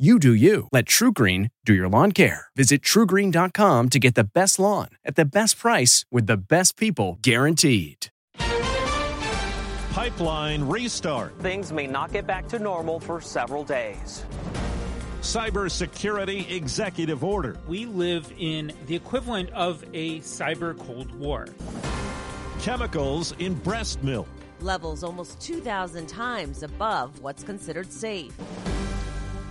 You do you. Let TruGreen do your lawn care. Visit trugreen.com to get the best lawn at the best price with the best people guaranteed. Pipeline restart. Things may not get back to normal for several days. Cybersecurity executive order. We live in the equivalent of a cyber Cold War. Chemicals in breast milk. Levels almost 2,000 times above what's considered safe.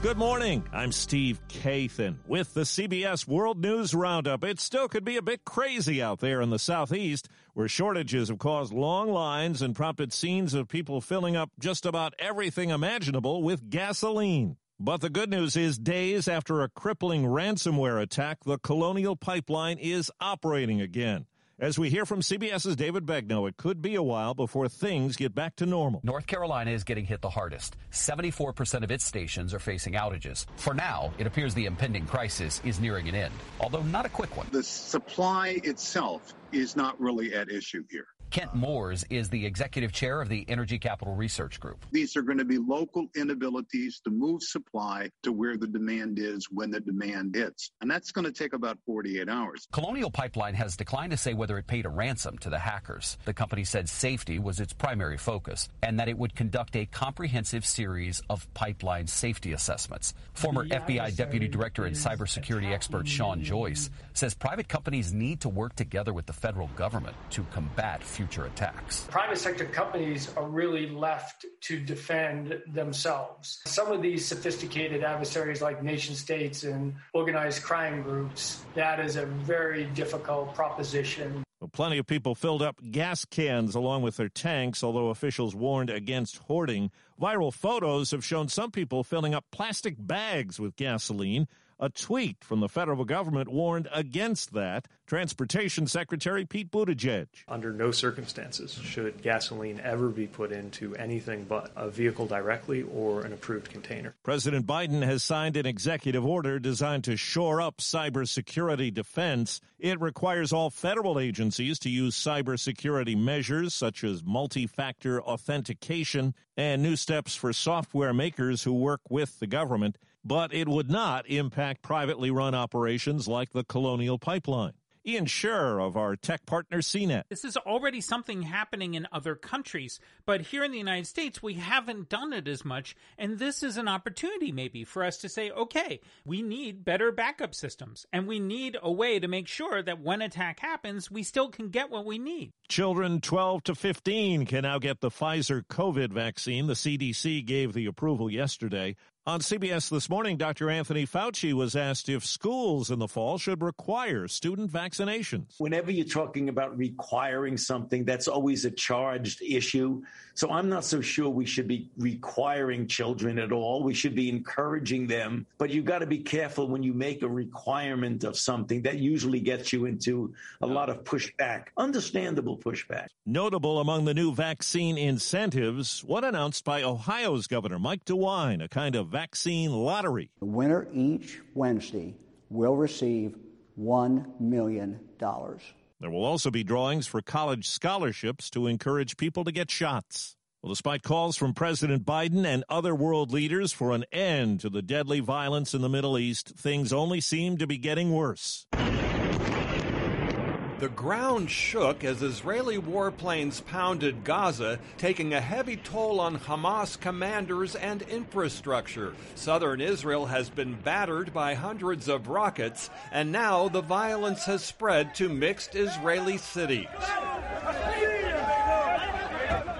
Good morning. I'm Steve Kathan with the CBS World News Roundup. It still could be a bit crazy out there in the southeast, where shortages have caused long lines and prompted scenes of people filling up just about everything imaginable with gasoline. But the good news is, days after a crippling ransomware attack, the Colonial Pipeline is operating again. As we hear from CBS's David Begnaud, it could be a while before things get back to normal. North Carolina is getting hit the hardest. 74% of its stations are facing outages. For now, it appears the impending crisis is nearing an end, although not a quick one. The supply itself is not really at issue here. Kent Moors is the executive chair of the Energy Capital Research Group. These are going to be local inabilities to move supply to where the demand is when the demand hits. And that's going to take about 48 hours. Colonial Pipeline has declined to say whether it paid a ransom to the hackers. The company said safety was its primary focus and that it would conduct a comprehensive series of pipeline safety assessments. Former FBI Deputy Director and cybersecurity expert Sean Joyce says private companies need to work together with the federal government to combat future attacks. Private sector companies are really left to defend themselves. Some of these sophisticated adversaries, like nation states and organized crime groups, that is a very difficult proposition. Well, plenty of people filled up gas cans along with their tanks, although officials warned against hoarding. Viral photos have shown some people filling up plastic bags with gasoline. A tweet from the federal government warned against that. Transportation Secretary Pete Buttigieg. Under no circumstances should gasoline ever be put into anything but a vehicle directly or an approved container. President Biden has signed an executive order designed to shore up cybersecurity defense. It requires all federal agencies to use cybersecurity measures such as multi factor authentication and new steps for software makers who work with the government but it would not impact privately run operations like the Colonial Pipeline. Ian Sherr of our tech partner CNET. This is already something happening in other countries, but here in the United States, we haven't done it as much. And this is an opportunity maybe for us to say, okay, we need better backup systems and we need a way to make sure that when an attack happens, we still can get what we need. Children 12 to 15 can now get the Pfizer COVID vaccine. The CDC gave the approval yesterday. On CBS This Morning, Dr. Anthony Fauci was asked if schools in the fall should require student vaccinations. Whenever you're talking about requiring something, that's always a charged issue. So I'm not so sure we should be requiring children at all. We should be encouraging them. But you've got to be careful when you make a requirement of something. That usually gets you into a lot of pushback, understandable pushback. Notable among the new vaccine incentives, one announced by Ohio's Governor Mike DeWine, a kind of vaccine lottery. The winner each Wednesday will receive $1 million. There will also be drawings for college scholarships to encourage people to get shots. Well, despite calls from President Biden and other world leaders for an end to the deadly violence in the Middle East, things only seem to be getting worse. The ground shook as Israeli warplanes pounded Gaza, taking a heavy toll on Hamas commanders and infrastructure. Southern Israel has been battered by hundreds of rockets, and now the violence has spread to mixed Israeli cities.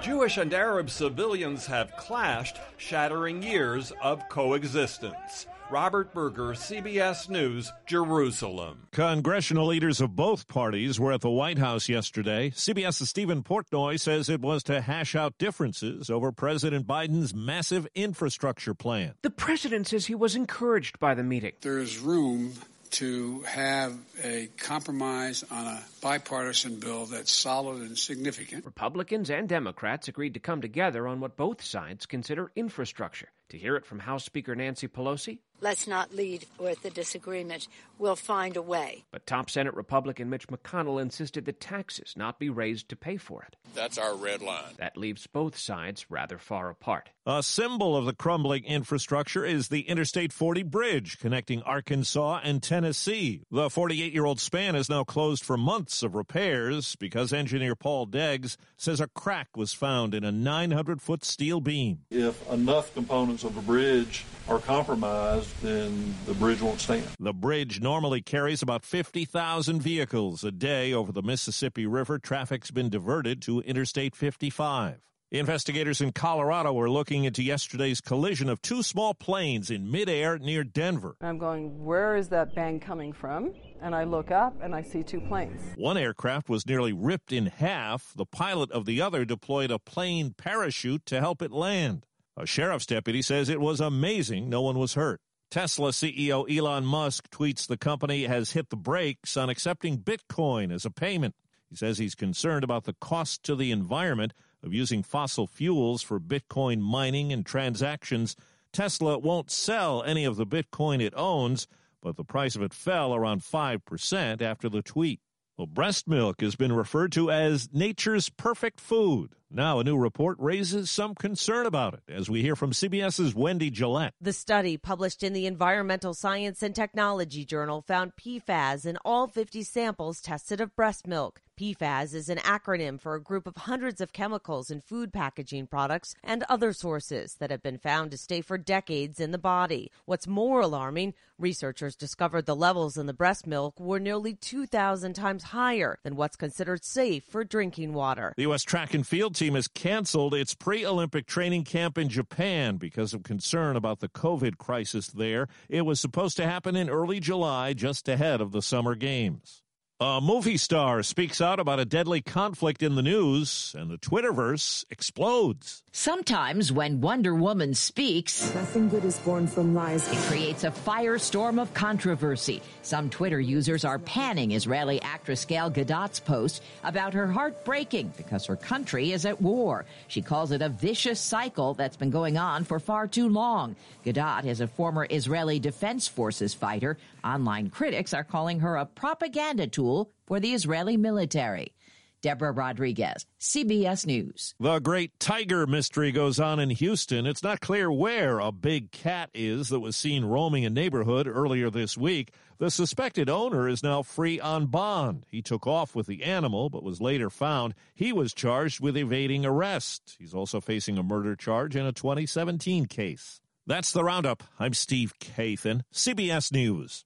Jewish and Arab civilians have clashed, shattering years of coexistence. Robert Berger, CBS News, Jerusalem. Congressional leaders of both parties were at the White House yesterday. CBS's Steven Portnoy says it was to hash out differences over President Biden's massive infrastructure plan. The president says he was encouraged by the meeting. There is room to have a compromise on a bipartisan bill that's solid and significant. Republicans and Democrats agreed to come together on what both sides consider infrastructure. To hear it from House Speaker Nancy Pelosi, Let's not lead with the disagreement. We'll find a way. But top Senate Republican Mitch McConnell insisted that taxes not be raised to pay for it. That's our red line. That leaves both sides rather far apart. A symbol of the crumbling infrastructure is the Interstate 40 bridge connecting Arkansas and Tennessee. The 48 year old span is now closed for months of repairs because engineer Paul Degges says a crack was found in a 900 foot steel beam. If enough components of a bridge are compromised, then the bridge won't stand. The bridge normally carries about 50,000 vehicles a day over the Mississippi River. Traffic's been diverted to Interstate 55. Investigators in Colorado are looking into yesterday's collision of two small planes in midair near Denver. I'm going, where is that bang coming from? And I look up and I see two planes. One aircraft was nearly ripped in half. The pilot of the other deployed a plane parachute to help it land. A sheriff's deputy says it was amazing no one was hurt. Tesla CEO Elon Musk tweets the company has hit the brakes on accepting Bitcoin as a payment. He says he's concerned about the cost to the environment of using fossil fuels for Bitcoin mining and transactions. Tesla won't sell any of the Bitcoin it owns, but the price of it fell around 5% after the tweet. Well, breast milk has been referred to as nature's perfect food. Now, a new report raises some concern about it, as we hear from CBS's Wendy Gillette. The study, published in the Environmental Science and Technology Journal, found PFAS in all 50 samples tested of breast milk. PFAS is an acronym for a group of hundreds of chemicals in food packaging products and other sources that have been found to stay for decades in the body. What's more alarming, researchers discovered the levels in the breast milk were nearly 2,000 times higher than what's considered safe for drinking water. The U.S. track and field team has canceled its pre Olympic training camp in Japan because of concern about the COVID crisis there. It was supposed to happen in early July, just ahead of the Summer Games. A movie star speaks out about a deadly conflict in the news, and the Twitterverse explodes. Sometimes when Wonder Woman speaks, nothing good is born from lies. It creates a firestorm of controversy. Some Twitter users are panning Israeli actress Gal Gadot's post about her heart breaking because her country is at war. She calls it a vicious cycle that's been going on for far too long. Gadot is a former Israeli Defense Forces fighter. Online critics are calling her a propaganda tool for the Israeli military. Deborah Rodriguez, CBS News. The great tiger mystery goes on in Houston. It's not clear where a big cat is that was seen roaming a neighborhood earlier this week. The suspected owner is now free on bond. He took off with the animal, but was later found. He was charged with evading arrest. He's also facing a murder charge in a 2017 case. That's the roundup. I'm Steve Kathan, CBS News.